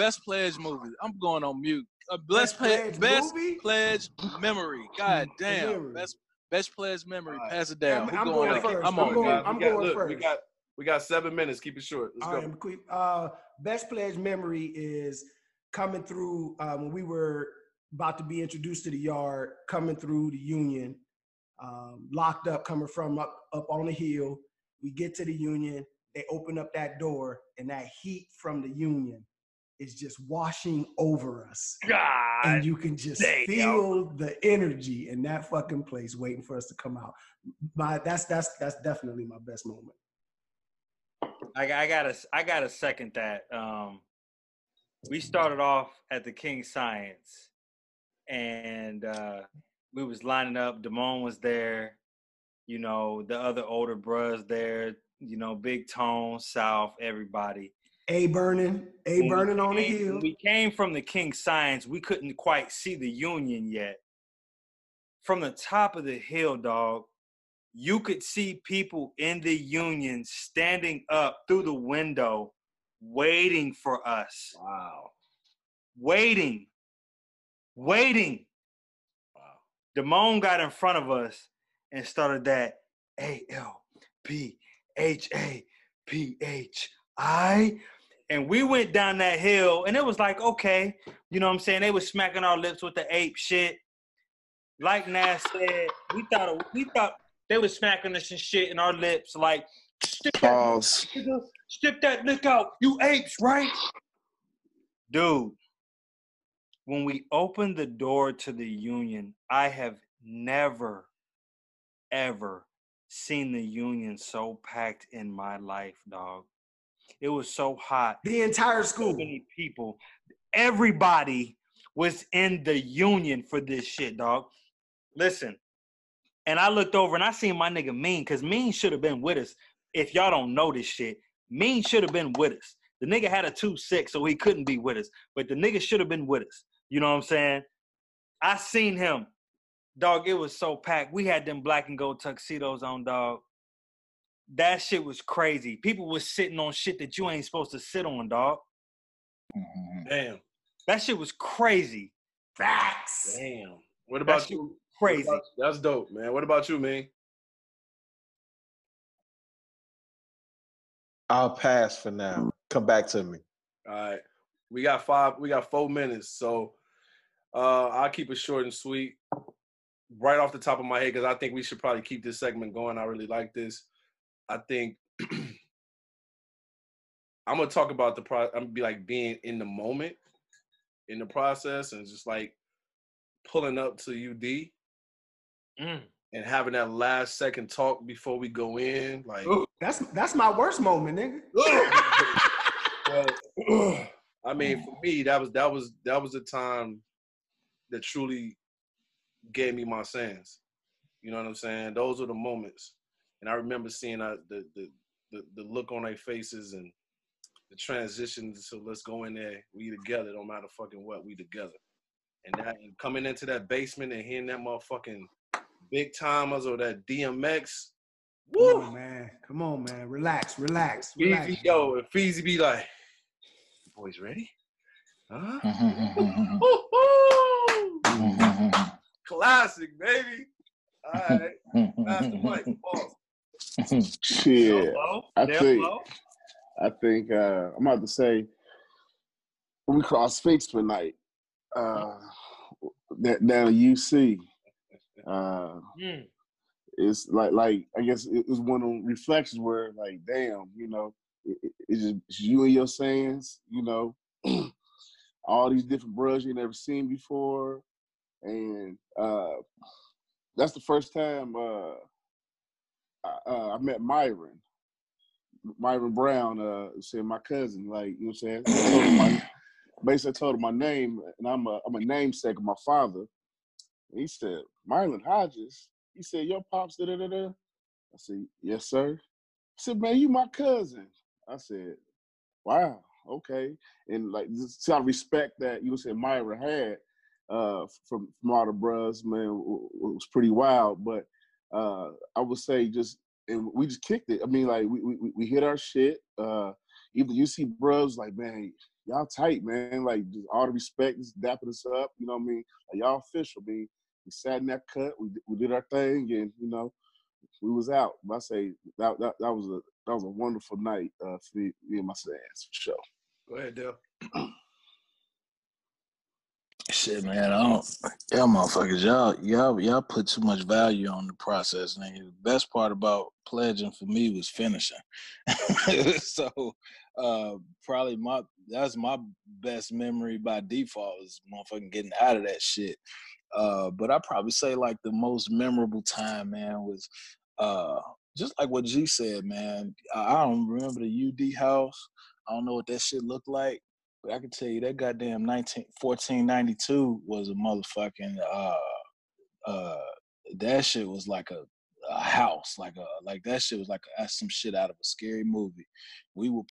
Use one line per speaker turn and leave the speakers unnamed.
best pledge movie. I'm going on mute. Uh, best
Best
pledge,
Pledge
best
movie?
pledge memory. God damn,
Memory.
best best pledge memory.
Alright.
Pass it down.
I'm- I'm
going
going first.
I'm
I'm
on.
going-
it.
We got-
I'm
got-
going
look, We got we got seven minutes. Keep it short. Let's
All
go.
right, quick. Uh, best pledge memory is coming through uh, when we were about to be introduced to the yard, coming through the union, um, locked up, coming from up up on the hill. We get to the union. They open up that door, and that heat from the union is just washing over us,
God.
and you can just
damn.
feel the energy in that fucking place, waiting for us to come out. My that's that's that's definitely my best moment.
I, I gotta I gotta second that. Um, we started off at the King Science, and uh, we was lining up. Damone was there, you know, the other older bros there, you know, Big Tone, South, everybody.
A burning, A burning on the hill.
We came from the King Science. We couldn't quite see the Union yet. From the top of the hill, dog, you could see people in the Union standing up through the window, waiting for us.
Wow.
Waiting. Waiting.
Wow.
Damone got in front of us and started that A L P H A P H I. And we went down that hill and it was like, okay, you know what I'm saying? They were smacking our lips with the ape shit. Like Nas said, we thought we thought they were smacking us and shit in our lips, like stick that, stick that lick out, you apes, right? Dude, when we opened the door to the union, I have never, ever seen the union so packed in my life, dog. It was so hot.
The entire
So
school.
many people. Everybody was in the union for this shit, dog. Listen, and I looked over and I seen my nigga Mean, because Mean should have been with us. If y'all don't know this shit, Mean should have been with us. The nigga had a 2-6, so he couldn't be with us. But the nigga should have been with us. You know what I'm saying? I seen him. Dog, it was so packed. We had them black and gold tuxedos on, dog. That shit was crazy. People was sitting on shit that you ain't supposed to sit on, dog.
Damn.
That shit was crazy.
Facts.
Damn. What about
shit
you?
crazy.
about- that's dope, man. What about you, man?
I'll pass for now. Come back to me.
All right. We got five, we got four minutes. So uh I'll keep it short and sweet. Right off the top of my head, because I think we should probably keep this segment going. I really like this. I think I'm gonna talk about the pro I'm gonna be like being in the moment in the process and just like pulling up to UD
Mm.
and having that last second talk before we go in. Like
That's that's my worst moment, nigga.
Well, I mean, for me, that was that was that was the time that truly gave me my sense. You know what I'm saying? Those are the moments, and I remember seeing uh, the, the the the look on their faces and the transition. So let's go in there. We together, Don't matter fucking what. We together, and that and coming into that basement and hearing that motherfucking big timers or that DMX.
Come
Woo!
on, man. Come on, man. Relax, relax, relax.
Feezy, yo, and Feezy be like, boys ready? Huh? Classic, baby. All right. Pass the mic. Pause.
Shit. I think-? I think uh, I'm about to say we cross Facebook night uh, that down at UC. Uh,
Mm.
it's like like I guess it was one of them reflections where like damn, you know, it, it- it's just it's you and your sayings, you know, all these different bros you never seen before, and uh, that's the first time uh, uh, I met Myron. Myron Brown, uh, said my cousin, like you know what I'm saying. I told him my, basically, I told him my name, and I'm a I'm a namesake of my father. And he said, Marlon Hodges. He said, Your pops, da da da da. I said, Yes, sir. He said, Man, you my cousin. I said, Wow, okay. And like just out of respect that you know, said Myra had uh from from all the bros, man, was pretty wild. But uh I would say just and we just kicked it. I mean, like we we, we hit our shit. Uh even you see bros like, man, y'all tight, man. Like just all the respect, just dapping us up. You know what I mean? Like y'all official, man. We sat in that cut, we we did our thing, and you know, we was out. But I say that that, that was a that was a wonderful night uh, for me, me and my fans for sure.
Go ahead, Dale.
Shit, man, I don't. Y'all motherfuckers, y'all, y'all, y'all put too much value on the process. And the best part about pledging for me was finishing. so, uh, probably my that's my best memory by default is motherfucking getting out of that shit. Uh, but I probably say like the most memorable time, man, was uh, just like what G said, man. I don't remember the UD house. I don't know what that shit looked like. But I can tell you that goddamn 1492 was a motherfucking uh uh that shit was like a, a house, like a like that shit was like a, some shit out of a scary movie. We were